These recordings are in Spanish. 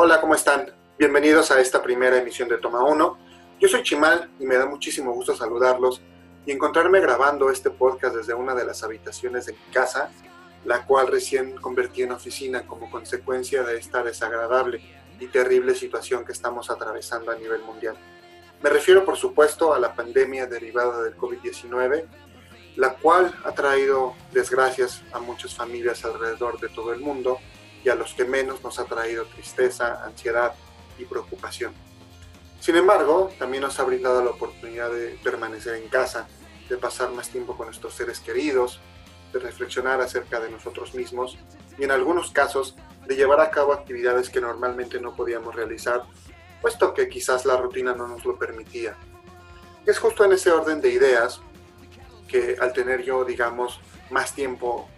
Hola, ¿cómo están? Bienvenidos a esta primera emisión de Toma 1. Yo soy Chimal y me da muchísimo gusto saludarlos y encontrarme grabando este podcast desde una de las habitaciones de mi casa, la cual recién convertí en oficina como consecuencia de esta desagradable y terrible situación que estamos atravesando a nivel mundial. Me refiero, por supuesto, a la pandemia derivada del COVID-19, la cual ha traído desgracias a muchas familias alrededor de todo el mundo a los que menos nos ha traído tristeza, ansiedad y preocupación. Sin embargo, también nos ha brindado la oportunidad de permanecer en casa, de pasar más tiempo con nuestros seres queridos, de reflexionar acerca de nosotros mismos y en algunos casos de llevar a cabo actividades que normalmente no podíamos realizar, puesto que quizás la rutina no nos lo permitía. Es justo en ese orden de ideas que al tener yo, digamos, más tiempo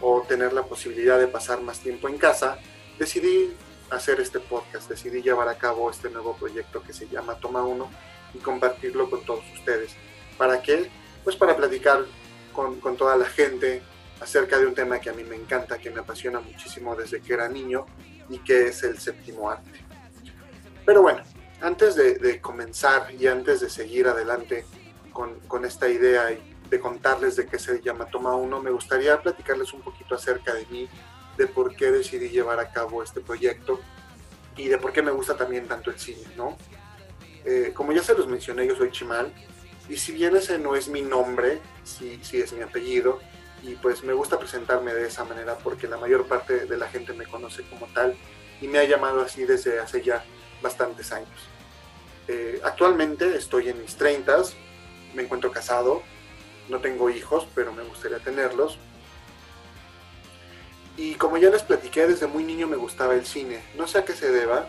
o tener la posibilidad de pasar más tiempo en casa, decidí hacer este podcast, decidí llevar a cabo este nuevo proyecto que se llama Toma 1 y compartirlo con todos ustedes. ¿Para qué? Pues para platicar con, con, toda la gente acerca de un tema que a mí me encanta, que me apasiona muchísimo desde que era niño y que es el séptimo arte. Pero bueno, antes de, de comenzar y antes de seguir adelante con, con esta idea y de contarles de qué se llama Toma 1, me gustaría platicarles un poquito acerca de mí, de por qué decidí llevar a cabo este proyecto y de por qué me gusta también tanto el cine, ¿no? Eh, como ya se los mencioné, yo soy Chimal, y si bien ese no es mi nombre, sí, sí es mi apellido, y pues me gusta presentarme de esa manera porque la mayor parte de la gente me conoce como tal y me ha llamado así desde hace ya bastantes años. Eh, actualmente estoy en mis 30, me encuentro casado, no tengo hijos, pero me gustaría tenerlos. Y como ya les platiqué, desde muy niño me gustaba el cine. No sé a qué se deba,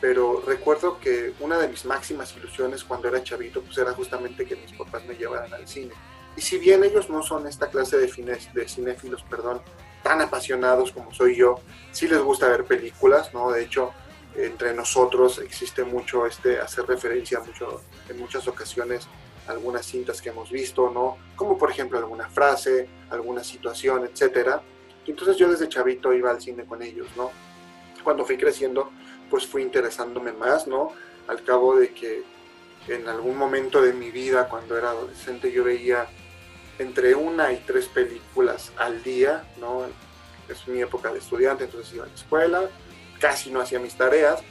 pero recuerdo que una de mis máximas ilusiones cuando era chavito pues era justamente que mis papás me llevaran al cine. Y si bien ellos no son esta clase de, fines, de cinéfilos, perdón, tan apasionados como soy yo, sí les gusta ver películas, ¿no? De hecho, entre nosotros existe mucho este hacer referencia mucho en muchas ocasiones algunas cintas que hemos visto, ¿no? Como por ejemplo alguna frase, alguna situación, etcétera. Entonces yo desde chavito iba al cine con ellos, ¿no? Cuando fui creciendo, pues fui interesándome más, ¿no? Al cabo de que en algún momento de mi vida, cuando era adolescente, yo veía entre una y tres películas al día, ¿no? Es mi época de estudiante, entonces iba a la escuela, casi no hacía mis tareas,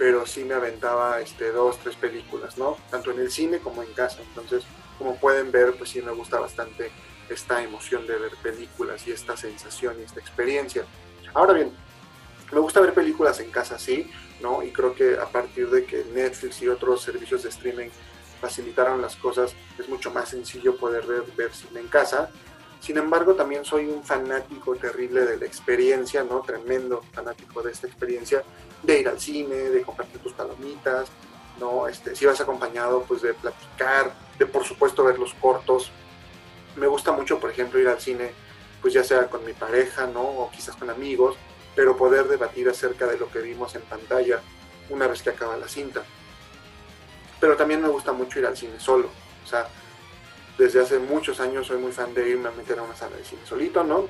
pero sí me aventaba este, dos, tres películas, ¿no? Tanto en el cine como en casa. Entonces, como pueden ver, pues sí me gusta bastante esta emoción de ver películas y esta sensación y esta experiencia. Ahora bien, me gusta ver películas en casa, sí, ¿no? Y creo que a partir de que Netflix y otros servicios de streaming facilitaron las cosas, es mucho más sencillo poder ver, ver cine en casa. Sin embargo, también soy un fanático terrible de la experiencia, ¿no? Tremendo fanático de esta experiencia de ir al cine, de compartir tus palomitas, ¿no? Este, si vas acompañado, pues de platicar, de por supuesto ver los cortos. Me gusta mucho, por ejemplo, ir al cine, pues ya sea con mi pareja, ¿no? O quizás con amigos, pero poder debatir acerca de lo que vimos en pantalla una vez que acaba la cinta. Pero también me gusta mucho ir al cine solo, o sea, desde hace muchos años soy muy fan de irme a meter a una sala de cine solito, ¿no?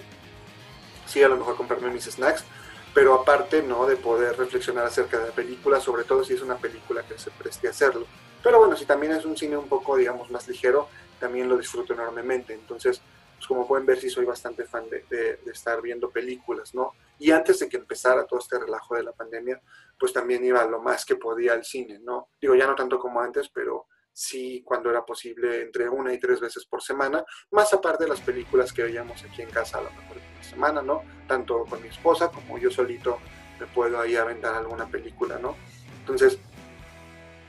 Sí, a lo mejor comprarme mis snacks, pero aparte, ¿no? De poder reflexionar acerca de la película, sobre todo si es una película que se preste a hacerlo. Pero bueno, si también es un cine un poco, digamos, más ligero, también lo disfruto enormemente. Entonces, pues como pueden ver, sí soy bastante fan de, de, de, estar viendo películas, ¿no? Y antes de que empezara todo este relajo de la pandemia, pues también iba lo más que podía al cine, ¿no? Digo, ya no tanto como antes, pero sí cuando era posible entre una y tres veces por semana, más aparte de las películas que veíamos aquí en casa a lo mejor una semana, ¿no? Tanto con mi esposa como yo solito me puedo ahí aventar alguna película, ¿no? Entonces,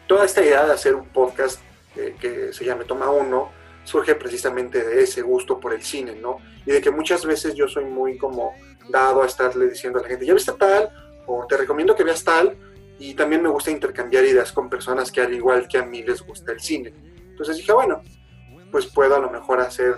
toda esta idea de hacer un podcast eh, que se llame Toma Uno surge precisamente de ese gusto por el cine, ¿no? Y de que muchas veces yo soy muy como dado a estarle diciendo a la gente, ¿ya viste tal? O te recomiendo que veas tal, y también me gusta intercambiar ideas con personas que al igual que a mí les gusta el cine. Entonces dije, bueno, pues puedo a lo mejor hacer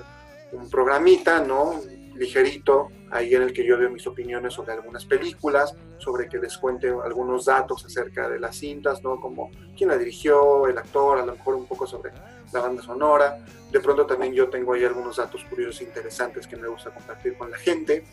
un programita, ¿no? Ligerito, ahí en el que yo doy mis opiniones sobre algunas películas, sobre que les cuente algunos datos acerca de las cintas, ¿no? Como quién la dirigió, el actor, a lo mejor un poco sobre la banda sonora. De pronto también yo tengo ahí algunos datos curiosos e interesantes que me gusta compartir con la gente.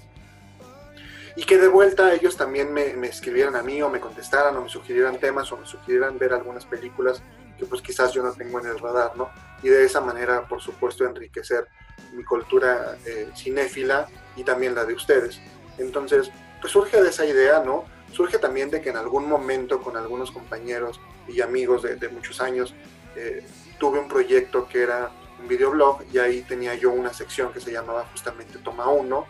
Y que de vuelta ellos también me, me, escribieran a mí o me contestaran o me sugirieran temas o me sugirieran ver algunas películas que pues quizás yo no tengo en el radar, ¿no? Y de esa manera, por supuesto, enriquecer mi cultura eh, cinéfila y también la de ustedes. Entonces, pues surge de esa idea, ¿no? Surge también de que en algún momento con algunos compañeros y amigos de, de muchos años eh, tuve un proyecto que era un videoblog y ahí tenía yo una sección que se llamaba justamente Toma 1,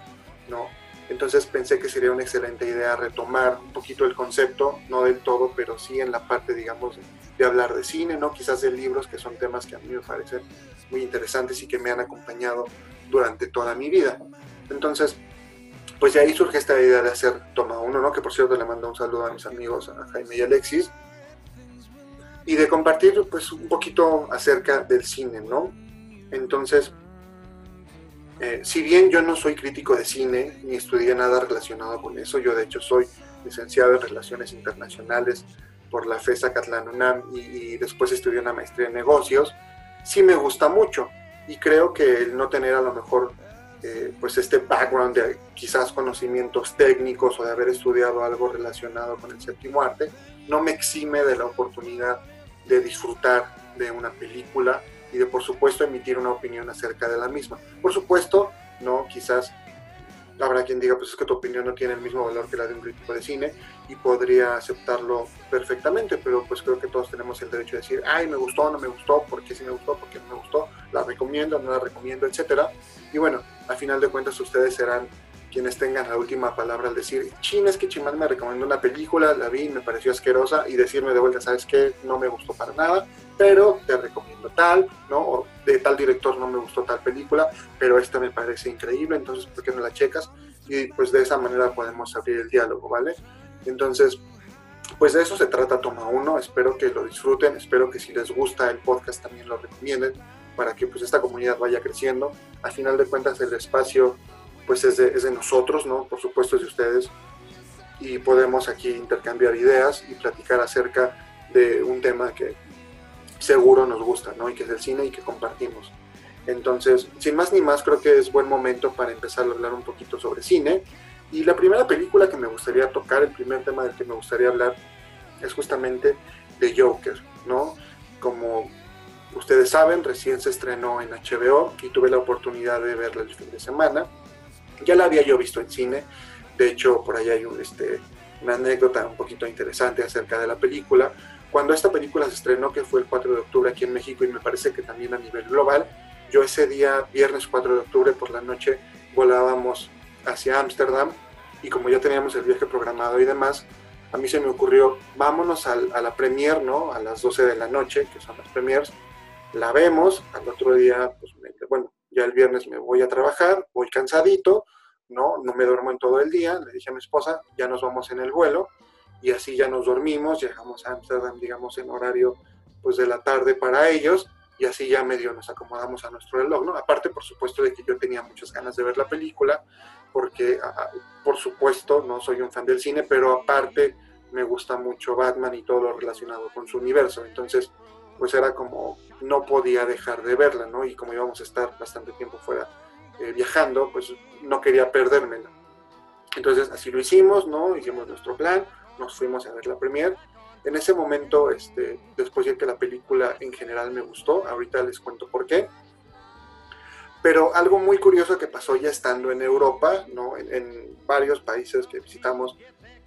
¿no? Entonces pensé que sería una excelente idea retomar un poquito el concepto, no del todo, pero sí en la parte, digamos, de hablar de cine, ¿no? Quizás de libros, que son temas que a mí me parecen muy interesantes y que me han acompañado durante toda mi vida. Entonces, pues de ahí surge esta idea de hacer Toma 1, ¿no? Que por cierto le mando un saludo a mis amigos, a Jaime y Alexis. Y de compartir, pues, un poquito acerca del cine, ¿no? Entonces, eh, si bien yo no soy crítico de cine, ni estudié nada relacionado con eso, yo de hecho soy licenciado en Relaciones Internacionales por la FESA Catlán UNAM y, después estudié una maestría en negocios, sí me gusta mucho y creo que el no tener a lo mejor eh, pues este background de quizás conocimientos técnicos o de haber estudiado algo relacionado con el séptimo arte, no me exime de la oportunidad de disfrutar de una película y de por supuesto emitir una opinión acerca de la misma. Por supuesto, no, quizás habrá quien diga, pues es que tu opinión no tiene el mismo valor que la de un crítico de cine y podría aceptarlo perfectamente, pero pues creo que todos tenemos el derecho de decir, ay, me gustó, no me gustó, por qué sí me gustó, por qué no me gustó, la recomiendo, no la recomiendo, etcétera. Y bueno, al final de cuentas ustedes serán quienes tengan la última palabra al decir, chin, es que Chimán me recomendó una película, la vi, me pareció asquerosa, y decirme de vuelta, ¿sabes qué? No me gustó para nada, pero te recomiendo tal, ¿no? O de tal director no me gustó tal película, pero esta me parece increíble, entonces, ¿por qué no la checas? Y pues de esa manera podemos abrir el diálogo, ¿vale? Entonces, pues de eso se trata Toma Uno, espero que lo disfruten, espero que si les gusta el podcast también lo recomienden para que pues esta comunidad vaya creciendo. Al final de cuentas el espacio pues es de, nosotros, ¿no? Por supuesto es de ustedes. Y podemos aquí intercambiar ideas y platicar acerca de un tema que seguro nos gusta, ¿no? Y que es el cine y que compartimos. Entonces, sin más ni más, creo que es buen momento para empezar a hablar un poquito sobre cine. Y la primera película que me gustaría tocar, el primer tema del que me gustaría hablar, es justamente de Joker, ¿no? Como ustedes saben, recién se estrenó en HBO y tuve la oportunidad de verla el fin de semana. Ya la había yo visto en cine, de hecho por ahí hay este, una anécdota un poquito interesante acerca de la película. Cuando esta película se estrenó, que fue el 4 de octubre aquí en México y me parece que también a nivel global, yo ese día, viernes 4 de octubre por la noche, volábamos hacia Ámsterdam y como ya teníamos el viaje programado y demás, a mí se me ocurrió, vámonos a, a la premier, ¿no? A las 12 de la noche, que son las premiers, la vemos, al otro día, pues, bueno, ya el viernes me voy a trabajar, voy cansadito, ¿no? No me duermo en todo el día, le dije a mi esposa, ya nos vamos en el vuelo, y así ya nos dormimos, llegamos a Amsterdam, digamos, en horario, pues, de la tarde para ellos, y así ya medio nos acomodamos a nuestro reloj, ¿no? Aparte, por supuesto, de que yo tenía muchas ganas de ver la película, porque, por supuesto, no soy un fan del cine, pero aparte me gusta mucho Batman y todo lo relacionado con su universo, entonces, pues era como, no podía dejar de verla, ¿no? Y como íbamos a estar bastante tiempo fuera eh, viajando, pues no quería perdérmela. Entonces así lo hicimos, ¿no? Hicimos nuestro plan, nos fuimos a ver la premier. En ese momento, este, después de que la película en general me gustó, ahorita les cuento por qué. Pero algo muy curioso que pasó ya estando en Europa, ¿no? En, varios países que visitamos,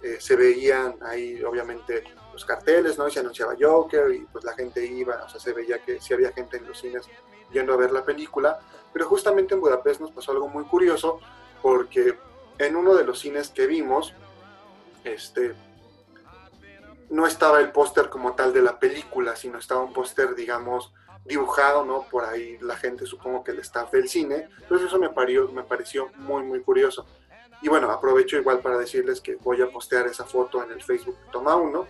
eh, se veían ahí obviamente los carteles, ¿no? Y se anunciaba Joker y pues la gente iba, o sea, se veía que sí había gente en los cines yendo a ver la película, pero justamente en Budapest nos pasó algo muy curioso porque en uno de los cines que vimos, este, no estaba el póster como tal de la película, sino estaba un póster, digamos, dibujado, ¿no? Por ahí la gente, supongo que el staff del cine. Entonces eso me, parió, me pareció muy, muy curioso. Y bueno, aprovecho igual para decirles que voy a postear esa foto en el Facebook Toma 1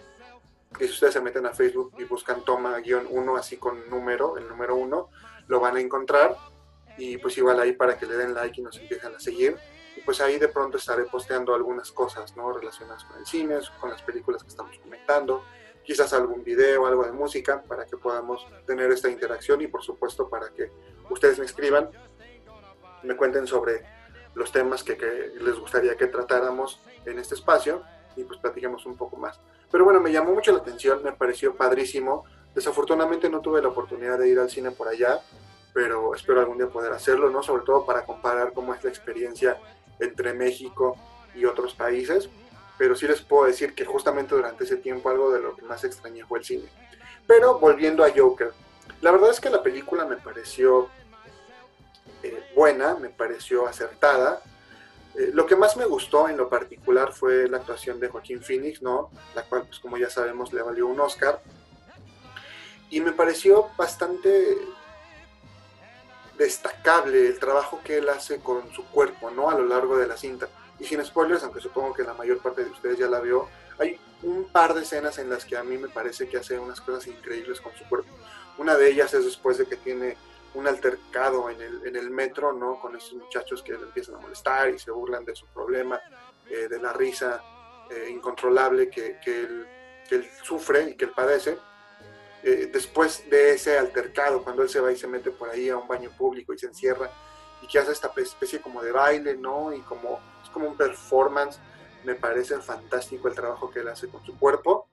que si ustedes se meten a Facebook y buscan toma-1 así con número, el número 1, lo van a encontrar y pues igual ahí para que le den like y nos empiecen a seguir. Y pues ahí de pronto estaré posteando algunas cosas ¿no? relacionadas con el cine, con las películas que estamos comentando, quizás algún video, algo de música, para que podamos tener esta interacción y por supuesto para que ustedes me escriban, me cuenten sobre los temas que, les gustaría que tratáramos en este espacio y pues platicamos un poco más. Pero bueno, me llamó mucho la atención, me pareció padrísimo. Desafortunadamente no tuve la oportunidad de ir al cine por allá, pero espero algún día poder hacerlo, ¿no? Sobre todo para comparar cómo es la experiencia entre México y otros países. Pero sí les puedo decir que justamente durante ese tiempo algo de lo que más extrañé fue el cine. Pero volviendo a Joker, la verdad es que la película me pareció eh, buena, me pareció acertada. Eh, lo que más me gustó en lo particular fue la actuación de Joaquín Phoenix, ¿no? La cual, pues como ya sabemos, le valió un Oscar. Y me pareció bastante destacable el trabajo que él hace con su cuerpo, ¿no? A lo largo de la cinta. Y sin spoilers, aunque supongo que la mayor parte de ustedes ya la vio, hay un par de escenas en las que a mí me parece que hace unas cosas increíbles con su cuerpo. Una de ellas es después de que tiene un altercado en el, en el metro, ¿no? Con esos muchachos que le empiezan a molestar y se burlan de su problema, eh, de la risa eh, incontrolable que, que, él, que, él, sufre y que él padece. Eh, después de ese altercado, cuando él se va y se mete por ahí a un baño público y se encierra y que hace esta especie como de baile, ¿no? Y como es como un performance, me parece fantástico el trabajo que él hace con su cuerpo.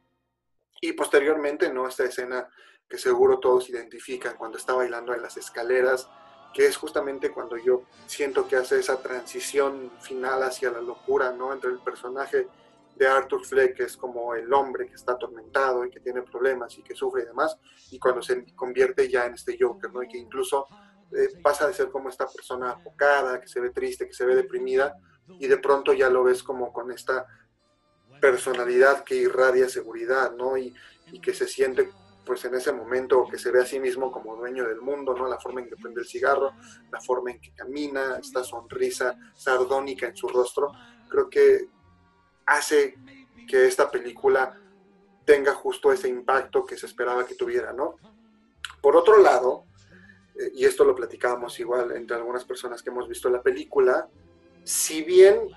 Y posteriormente, ¿no? Esta escena que seguro todos identifican cuando está bailando en las escaleras, que es justamente cuando yo siento que hace esa transición final hacia la locura, ¿no? Entre el personaje de Arthur Fleck, que es como el hombre que está atormentado y que tiene problemas y que sufre y demás, y cuando se convierte ya en este Joker, ¿no? Y que incluso eh, pasa de ser como esta persona apocada, que se ve triste, que se ve deprimida, y de pronto ya lo ves como con esta personalidad que irradia seguridad, ¿no? Y, y que se siente pues en ese momento que se ve a sí mismo como dueño del mundo, ¿no? La forma en que prende el cigarro, la forma en que camina, esta sonrisa sardónica en su rostro, creo que hace que esta película tenga justo ese impacto que se esperaba que tuviera, ¿no? Por otro lado, eh, y esto lo platicábamos igual entre algunas personas que hemos visto la película, si bien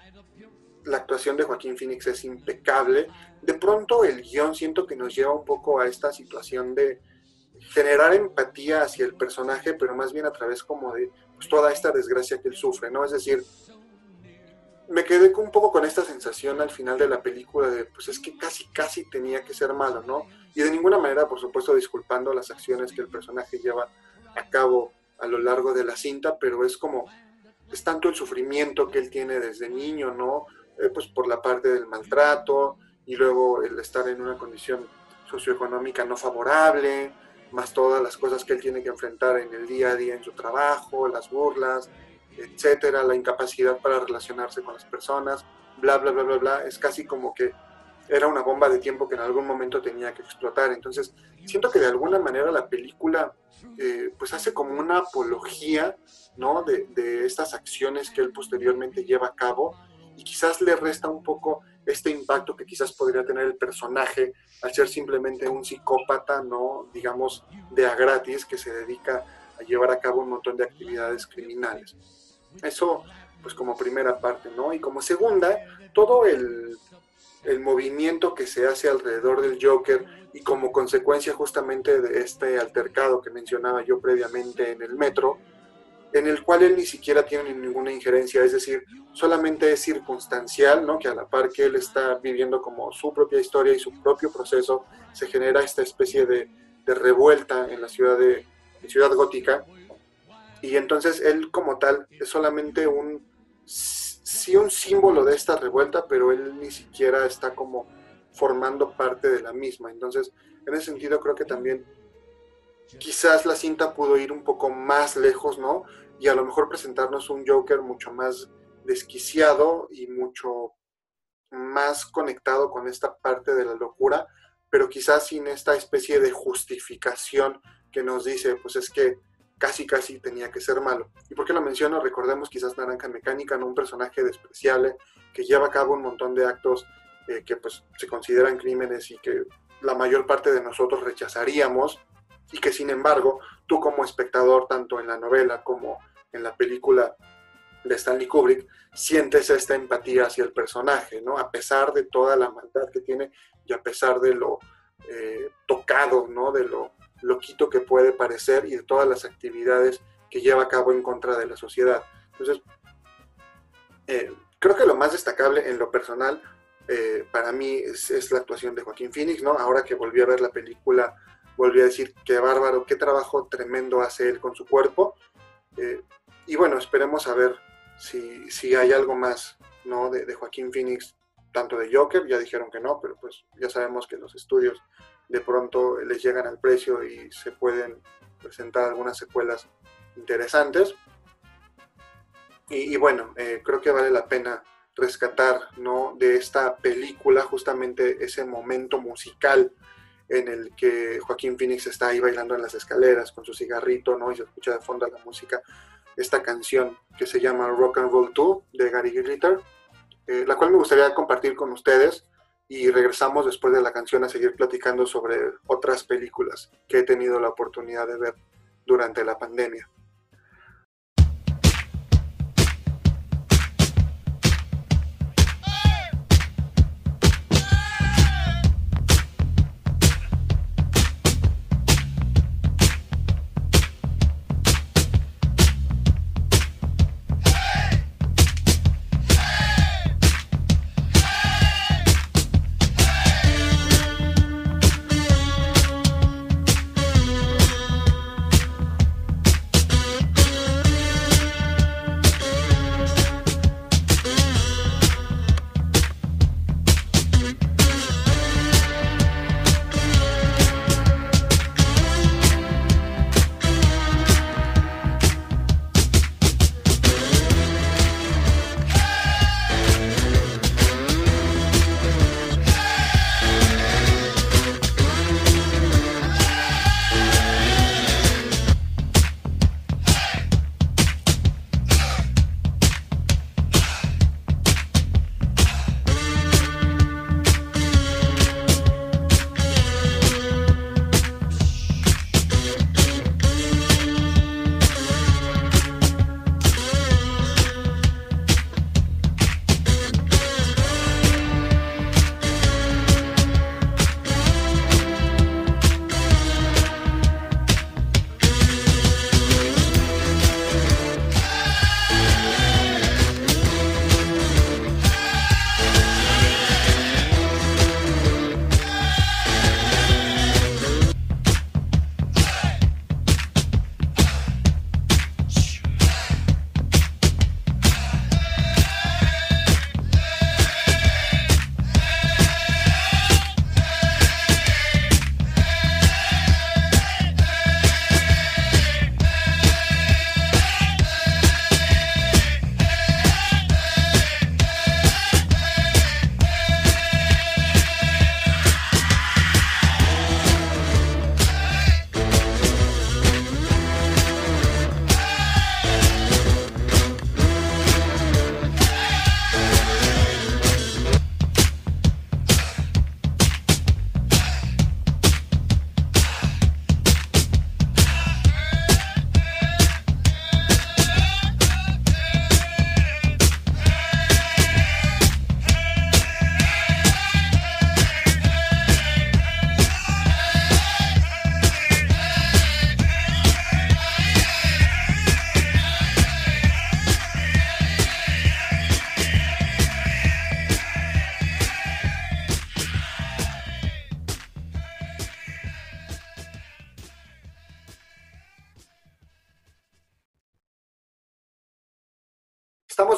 la actuación de Joaquín Phoenix es impecable. De pronto el guion siento que nos lleva un poco a esta situación de generar empatía hacia el personaje, pero más bien a través como de pues, toda esta desgracia que él sufre, ¿no? Es decir, me quedé un poco con esta sensación al final de la película de, pues es que casi, casi tenía que ser malo, ¿no? Y de ninguna manera, por supuesto, disculpando las acciones que el personaje lleva a cabo a lo largo de la cinta, pero es como, es tanto el sufrimiento que él tiene desde niño, ¿no? Eh, pues por la parte del maltrato y luego el estar en una condición socioeconómica no favorable, más todas las cosas que él tiene que enfrentar en el día a día en su trabajo, las burlas, etcétera, la incapacidad para relacionarse con las personas, bla, bla, bla, bla, bla. Es casi como que era una bomba de tiempo que en algún momento tenía que explotar. Entonces, siento que de alguna manera la película eh, pues hace como una apología, ¿no? De, de estas acciones que él posteriormente lleva a cabo y quizás le resta un poco este impacto que quizás podría tener el personaje al ser simplemente un psicópata, no digamos de a gratis, que se dedica a llevar a cabo un montón de actividades criminales. Eso, pues como primera parte, ¿no? Y como segunda, todo el, el movimiento que se hace alrededor del Joker y como consecuencia justamente de este altercado que mencionaba yo previamente en el metro, en el cual él ni siquiera tiene ninguna injerencia, es decir, solamente es circunstancial, ¿no? que a la par que él está viviendo como su propia historia y su propio proceso, se genera esta especie de, revuelta en la ciudad, de, ciudad gótica, y entonces él como tal es solamente un, sí un símbolo de esta revuelta, pero él ni siquiera está como formando parte de la misma, entonces en ese sentido creo que también quizás la cinta pudo ir un poco más lejos, ¿no? y a lo mejor presentarnos un Joker mucho más desquiciado y mucho más conectado con esta parte de la locura, pero quizás sin esta especie de justificación que nos dice, pues es que casi casi tenía que ser malo. ¿Y por qué lo menciono? Recordemos quizás Naranja Mecánica, ¿no? un personaje despreciable que lleva a cabo un montón de actos eh, que pues se consideran crímenes y que la mayor parte de nosotros rechazaríamos y que sin embargo tú como espectador, tanto en la novela como en la película de Stanley Kubrick, sientes esta empatía hacia el personaje, ¿no? A pesar de toda la maldad que tiene y a pesar de lo eh, tocado, ¿no? De lo loquito que puede parecer y de todas las actividades que lleva a cabo en contra de la sociedad. Entonces, Eh, creo que lo más destacable en lo personal eh, para mí es, la actuación de Joaquín Phoenix, ¿no? Ahora que volví a ver la película, volví a decir qué bárbaro, qué trabajo tremendo hace él con su cuerpo. Eh, y bueno, esperemos a ver si, si hay algo más, ¿no? De, de, Joaquín Phoenix, tanto de Joker, ya dijeron que no, pero pues ya sabemos que los estudios de pronto les llegan al precio y se pueden presentar algunas secuelas interesantes. Y, bueno, eh, creo que vale la pena rescatar ¿no? de esta película justamente ese momento musical en el que Joaquín Phoenix está ahí bailando en las escaleras con su cigarrito, ¿no? Y se escucha de fondo la música, esta canción que se llama Rock and Roll 2 de Gary Glitter, eh, la cual me gustaría compartir con ustedes y regresamos después de la canción a seguir platicando sobre otras películas que he tenido la oportunidad de ver durante la pandemia.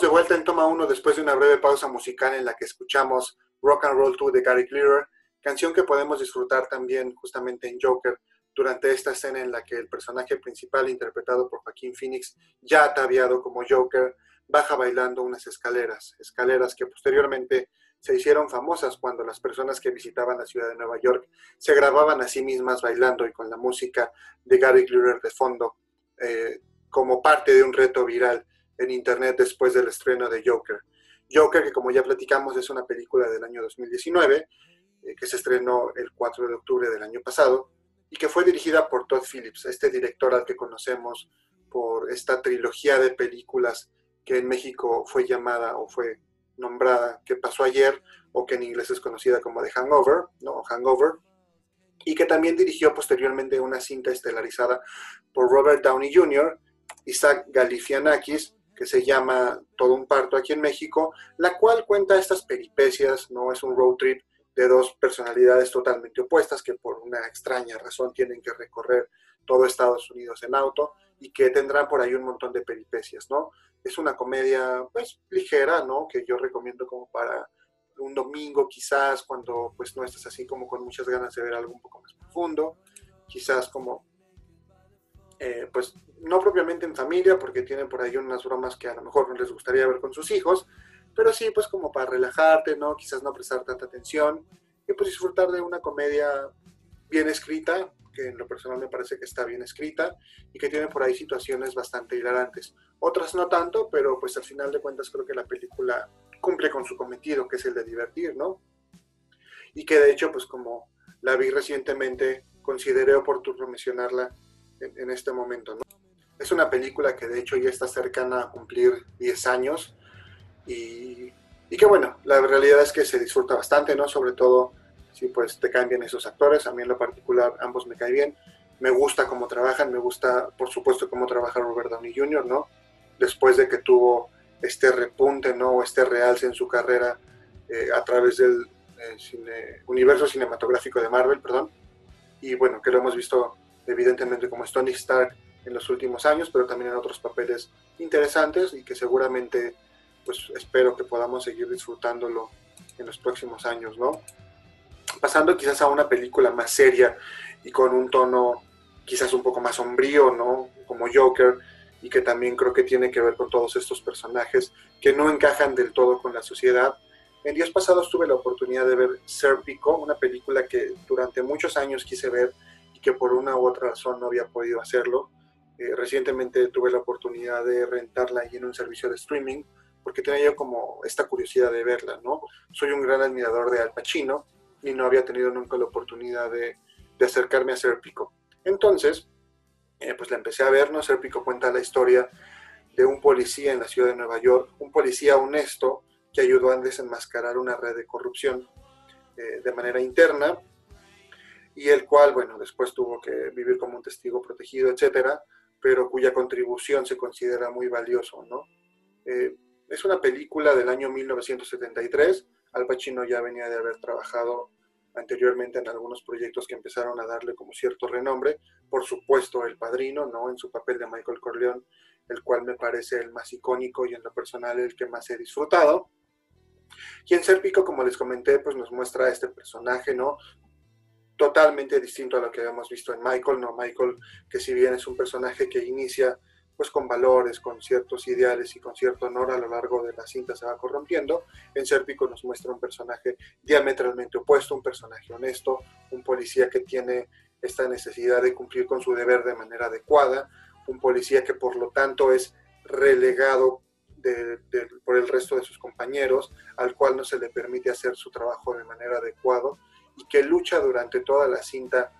De vuelta en toma 1 después de una breve pausa musical en la que escuchamos Rock and Roll 2 de Gary Glitter, canción que podemos disfrutar también justamente en Joker durante esta escena en la que el personaje principal interpretado por Joaquín Phoenix, ya ataviado como Joker, baja bailando unas escaleras, escaleras que posteriormente se hicieron famosas cuando las personas que visitaban la ciudad de Nueva York se grababan a sí mismas bailando y con la música de Gary Glitter de fondo, eh, como parte de un reto viral en Internet después del estreno de Joker. Joker, que como ya platicamos, es una película del año 2019, eh, que se estrenó el 4 de octubre del año pasado, y que fue dirigida por Todd Phillips, este director al que conocemos por esta trilogía de películas que en México fue llamada o fue nombrada que pasó ayer, o que en inglés es conocida como The Hangover, ¿no? Hangover, y que también dirigió posteriormente una cinta estelarizada por Robert Downey Jr., Isaac Galifianakis que se llama Todo un parto aquí en México, la cual cuenta estas peripecias, ¿no? Es un road trip de dos personalidades totalmente opuestas que por una extraña razón tienen que recorrer todo Estados Unidos en auto y que tendrán por ahí un montón de peripecias, ¿no? Es una comedia, pues, ligera, ¿no? Que yo recomiendo como para un domingo quizás, cuando pues no estás así como con muchas ganas de ver algo un poco más profundo, quizás como, eh, pues, no propiamente en familia, porque tienen por ahí unas bromas que a lo mejor no les gustaría ver con sus hijos, pero sí, pues, como para relajarte, ¿no? Quizás no prestar tanta atención y pues disfrutar de una comedia bien escrita, que en lo personal me parece que está bien escrita y que tiene por ahí situaciones bastante hilarantes. Otras no tanto, pero pues al final de cuentas creo que la película cumple con su cometido, que es el de divertir, ¿no? Y que de hecho, pues como la vi recientemente, consideré oportuno mencionarla en, este momento, ¿no? Es una película que de hecho ya está cercana a cumplir 10 años y, y que bueno, la realidad es que se disfruta bastante, ¿no? Sobre todo sí, pues te caen bien esos actores. A mí en lo particular ambos me caen bien. Me gusta cómo trabajan, me gusta, por supuesto, cómo trabaja Robert Downey Jr., ¿no? Después de que tuvo este repunte, ¿no? O este realce en su carrera eh, a través del eh, universo cinematográfico de Marvel, perdón. Y bueno, que lo hemos visto evidentemente como Tony Stark en los últimos años, pero también en otros papeles interesantes y que seguramente, pues espero que podamos seguir disfrutándolo en los próximos años, ¿no? pasando quizás a una película más seria y con un tono quizás un poco más sombrío, ¿no? Como Joker, y que también creo que tiene que ver con todos estos personajes que no encajan del todo con la sociedad. En días pasados tuve la oportunidad de ver Serpico, una película que durante muchos años quise ver y que por una u otra razón no había podido hacerlo. Eh, recientemente tuve la oportunidad de rentarla ahí en un servicio de streaming porque tenía yo como esta curiosidad de verla, ¿no? Soy un gran admirador de Al Pacino y no había tenido nunca la oportunidad de, acercarme a Serpico. Entonces, eh, pues la empecé a ver, ¿no? Serpico cuenta la historia de un policía en la ciudad de Nueva York, un policía honesto que ayudó a desenmascarar una red de corrupción eh, de manera interna y el cual, bueno, después tuvo que vivir como un testigo protegido, etcétera, pero cuya contribución se considera muy valioso, ¿no? Eh, es una película del año 1973. Al Pacino ya venía de haber trabajado anteriormente en algunos proyectos que empezaron a darle como cierto renombre. Por supuesto, El Padrino, ¿no? En su papel de Michael Corleone, el cual me parece el más icónico y en lo personal el que más he disfrutado. Y en Serpico, como les comenté, pues nos muestra este personaje, ¿no? Totalmente distinto a lo que habíamos visto en Michael, ¿no? Michael, que si bien es un personaje que inicia pues con valores, con ciertos ideales y con cierto honor a lo largo de la cinta se va corrompiendo. En Serpico nos muestra un personaje diametralmente opuesto, un personaje honesto, un policía que tiene esta necesidad de cumplir con su deber de manera adecuada, un policía que por lo tanto es relegado por el resto de sus compañeros, al cual no se le permite hacer su trabajo de manera adecuada y que lucha durante toda la cinta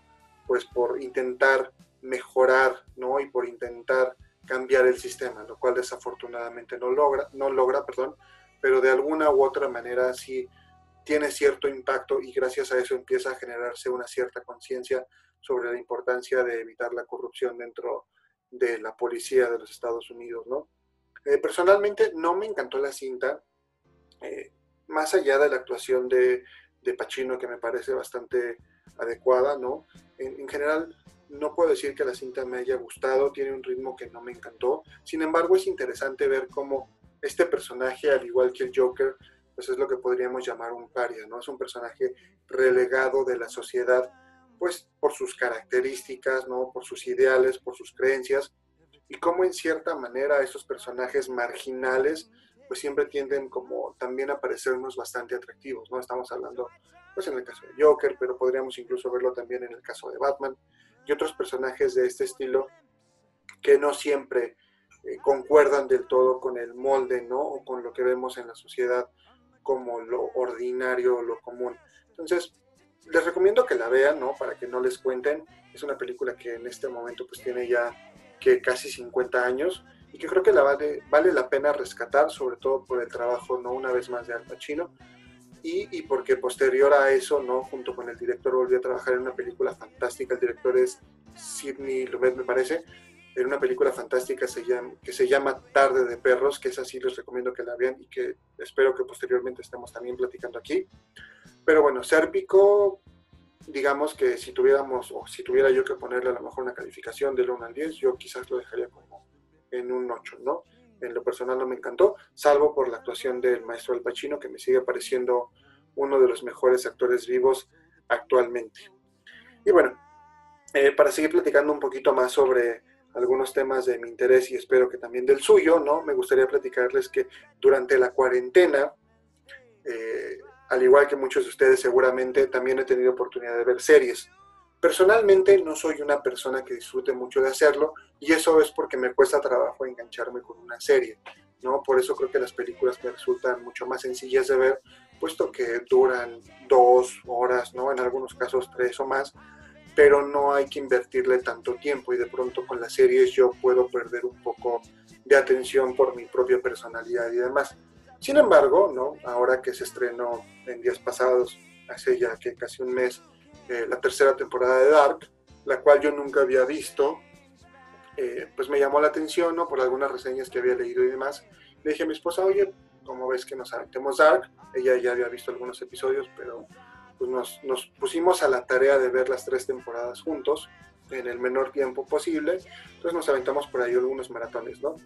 pues por intentar mejorar, ¿no? Y por intentar cambiar el sistema, lo cual desafortunadamente no logra, no logra, perdón, pero de alguna u otra manera sí tiene cierto impacto y gracias a eso empieza a generarse una cierta conciencia sobre la importancia de evitar la corrupción dentro de la policía de los Estados Unidos, ¿no? Eh, personalmente no me encantó la cinta, eh, más allá de la actuación de, de Pacino, que me parece bastante adecuada, ¿no? En, en general, no puedo decir que la cinta me haya gustado, tiene un ritmo que no me encantó. Sin embargo, es interesante ver cómo este personaje, al igual que el Joker, pues es lo que podríamos llamar un paria, ¿no? Es un personaje relegado de la sociedad, pues por sus características, ¿no? Por sus ideales, por sus creencias, y cómo en cierta manera estos personajes marginales, pues siempre tienden como también a parecernos bastante atractivos, ¿no? Estamos hablando, pues en el caso de Joker, pero podríamos incluso verlo también en el caso de Batman y otros personajes de este estilo que no siempre eh, concuerdan del todo con el molde, ¿no? O con lo que vemos en la sociedad como lo ordinario lo común. Entonces, les recomiendo que la vean, ¿no? Para que no les cuenten. Es una película que en este momento pues tiene ya que casi 50 años y que creo que vale, vale la pena rescatar, sobre todo por el trabajo, ¿no? Una vez más de Al Pacino y, porque posterior a eso, ¿no? junto con el director, volvió a trabajar en una película fantástica. El director es Sidney Lumet, me parece, en una película fantástica se llama, que se llama Tarde de Perros, que es así, les recomiendo que la vean y que espero que posteriormente estemos también platicando aquí. Pero bueno, Sérpico, digamos que si tuviéramos, o si tuviera yo que ponerle a lo mejor una calificación del 1 al 10, yo quizás lo dejaría como en un 8, ¿no? En lo personal no me encantó, salvo por la actuación del maestro Al Pacino, que me sigue pareciendo uno de los mejores actores vivos actualmente. Y bueno, eh, para seguir platicando un poquito más sobre algunos temas de mi interés y espero que también del suyo, ¿no? Me gustaría platicarles que durante la cuarentena, eh, al igual que muchos de ustedes seguramente, también he tenido oportunidad de ver series. Personalmente no soy una persona que disfrute mucho de hacerlo y eso es porque me cuesta trabajo engancharme con una serie, ¿no? Por eso creo que las películas me resultan mucho más sencillas de ver, puesto que duran dos horas, ¿no? En algunos casos tres o más, pero no hay que invertirle tanto tiempo y de pronto con las series yo puedo perder un poco de atención por mi propia personalidad y demás. Sin embargo, ¿no? ahora que se estrenó en días pasados, hace ya que casi un mes, eh, la tercera temporada de Dark, la cual yo nunca había visto, eh, pues me llamó la atención ¿no? por algunas reseñas que había leído y demás. Le dije a mi esposa, oye, ¿cómo ves que nos aventemos Dark? Ella ya había visto algunos episodios, pero pues nos, nos, pusimos a la tarea de ver las tres temporadas juntos en el menor tiempo posible. Entonces nos aventamos por ahí algunos maratones, ¿no?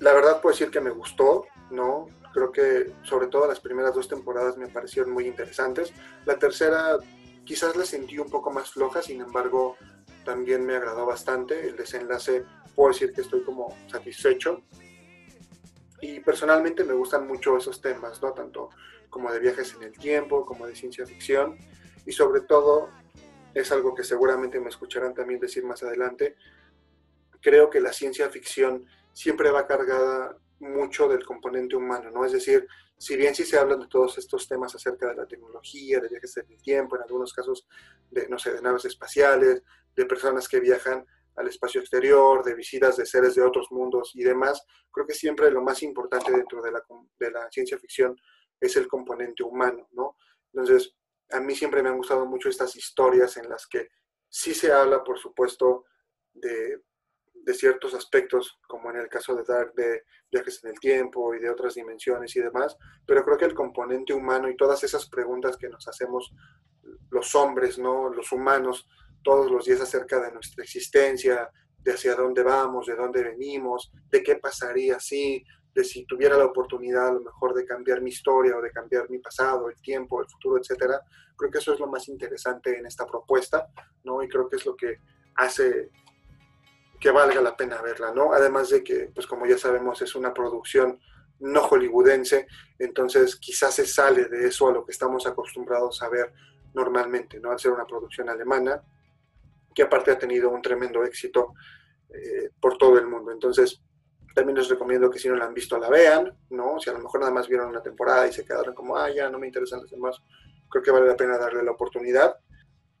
La verdad puedo decir que me gustó, ¿no? Creo que sobre todo las primeras dos temporadas me parecieron muy interesantes. La tercera quizás la sentí un poco más floja, sin embargo también me agradó bastante. El desenlace puedo decir que estoy como satisfecho. Y personalmente me gustan mucho esos temas, ¿no? Tanto como de viajes en el tiempo, como de ciencia ficción, y sobre todo, es algo que seguramente me escucharán también decir más adelante, creo que la ciencia ficción siempre va cargada mucho del componente humano, ¿no? Es decir, si bien sí se hablan de todos estos temas acerca de la tecnología, de viajes en el tiempo, en algunos casos de, no sé, de naves espaciales, de personas que viajan al espacio exterior, de visitas de seres de otros mundos y demás, creo que siempre lo más importante dentro de la, de la ciencia ficción es el componente humano, ¿no? Entonces, a mí siempre me han gustado mucho estas historias en las que sí se habla, por supuesto, de, ciertos aspectos, como en el caso de Dark, de viajes en el tiempo y de otras dimensiones y demás, pero creo que el componente humano y todas esas preguntas que nos hacemos los hombres, ¿no? Los humanos, todos los días acerca de nuestra existencia, de hacia dónde vamos, de dónde venimos, de qué pasaría si, si tuviera la oportunidad a lo mejor de cambiar mi historia o de cambiar mi pasado, el tiempo, el futuro, etcétera, creo que eso es lo más interesante en esta propuesta, ¿no? Y creo que es lo que hace que valga la pena verla, ¿no? Además de que, pues como ya sabemos, es una producción no hollywoodense, entonces quizás se sale de eso a lo que estamos acostumbrados a ver normalmente, ¿no? Al ser una producción alemana, que aparte ha tenido un tremendo éxito eh, por todo el mundo. Entonces, también les recomiendo que si no la han visto la vean, ¿no? Si a lo mejor nada más vieron una temporada y se quedaron como, ah, ya no me interesan las demás, creo que vale la pena darle la oportunidad.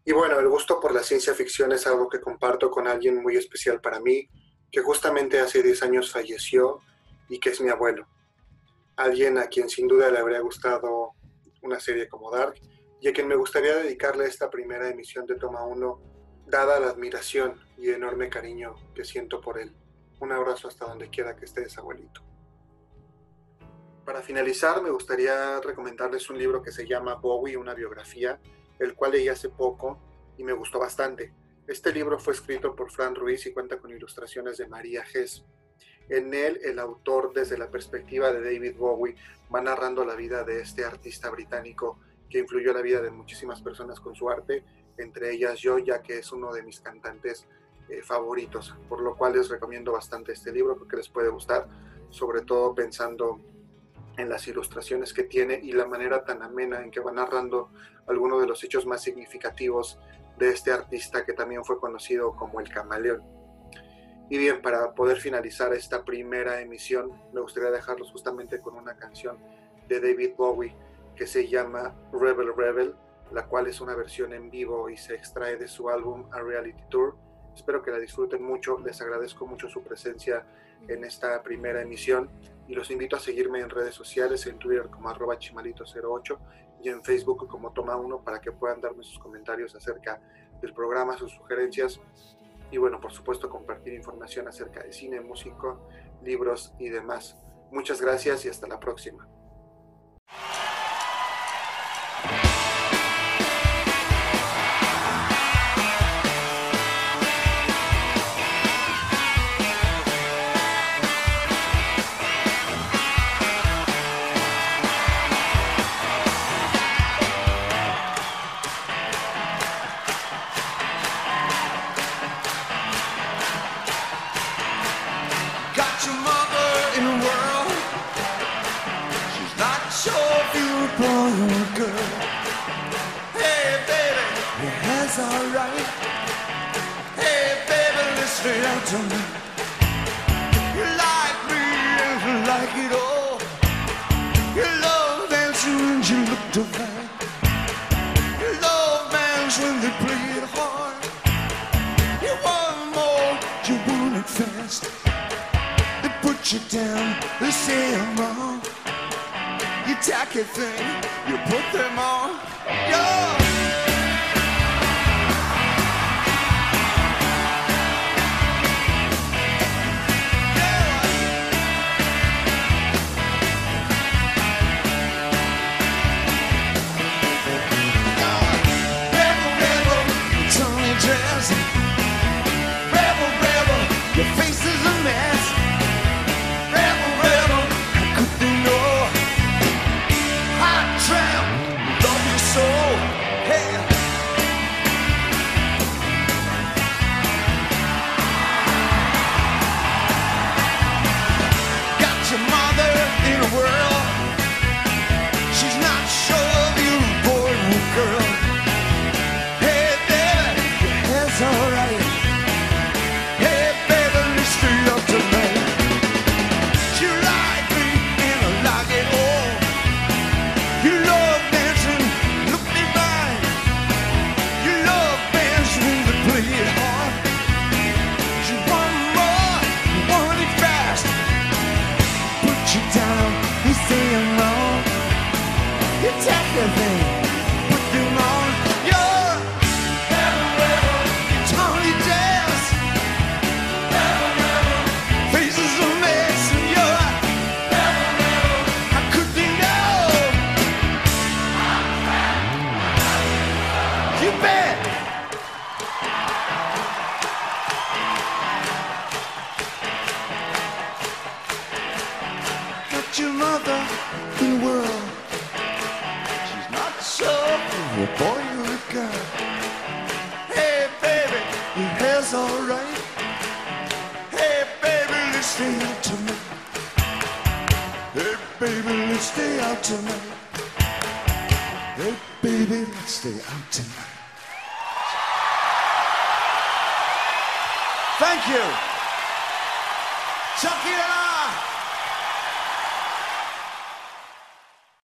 Y bueno, el gusto por la ciencia ficción es algo que comparto con alguien muy especial para mí, que justamente hace 10 años falleció y que es mi abuelo. Alguien a quien sin duda le habría gustado una serie como Dark y a quien me gustaría dedicarle esta primera emisión de Toma 1, dada la admiración y enorme cariño que siento por él. Un abrazo hasta donde quiera que estés, abuelito. Para finalizar, me gustaría recomendarles un libro que se llama Bowie, una biografía, el cual leí hace poco y me gustó bastante. Este libro fue escrito por Fran Ruiz y cuenta con ilustraciones de María Hess. En él, el autor, desde la perspectiva de David Bowie, va narrando la vida de este artista británico que influyó la vida de muchísimas personas con su arte, entre ellas yo, ya que es uno de mis cantantes eh, favoritos, por lo cual les recomiendo bastante este libro porque les puede gustar, sobre todo pensando en las ilustraciones que tiene y la manera tan amena en que va narrando algunos de los hechos más significativos de este artista que también fue conocido como el camaleón. Y bien, para poder finalizar esta primera emisión, me gustaría dejarlos justamente con una canción de David Bowie que se llama Rebel Rebel, la cual es una versión en vivo y se extrae de su álbum A Reality Tour Espero que la disfruten mucho. Les agradezco mucho su presencia en esta primera emisión y los invito a seguirme en redes sociales, en Twitter como arroba chimalito08 y en Facebook como Toma 1 para que puedan darme sus comentarios acerca del programa, sus sugerencias y bueno, por supuesto compartir información acerca de cine, músico, libros y demás. Muchas gracias y hasta la próxima. you down.